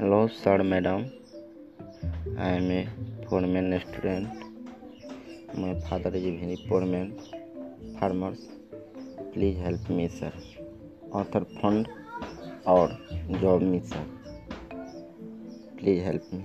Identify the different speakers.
Speaker 1: hello sir madam I am a foreman restaurant my father is very foreman farmers please help me sir author fund और job me sir please help me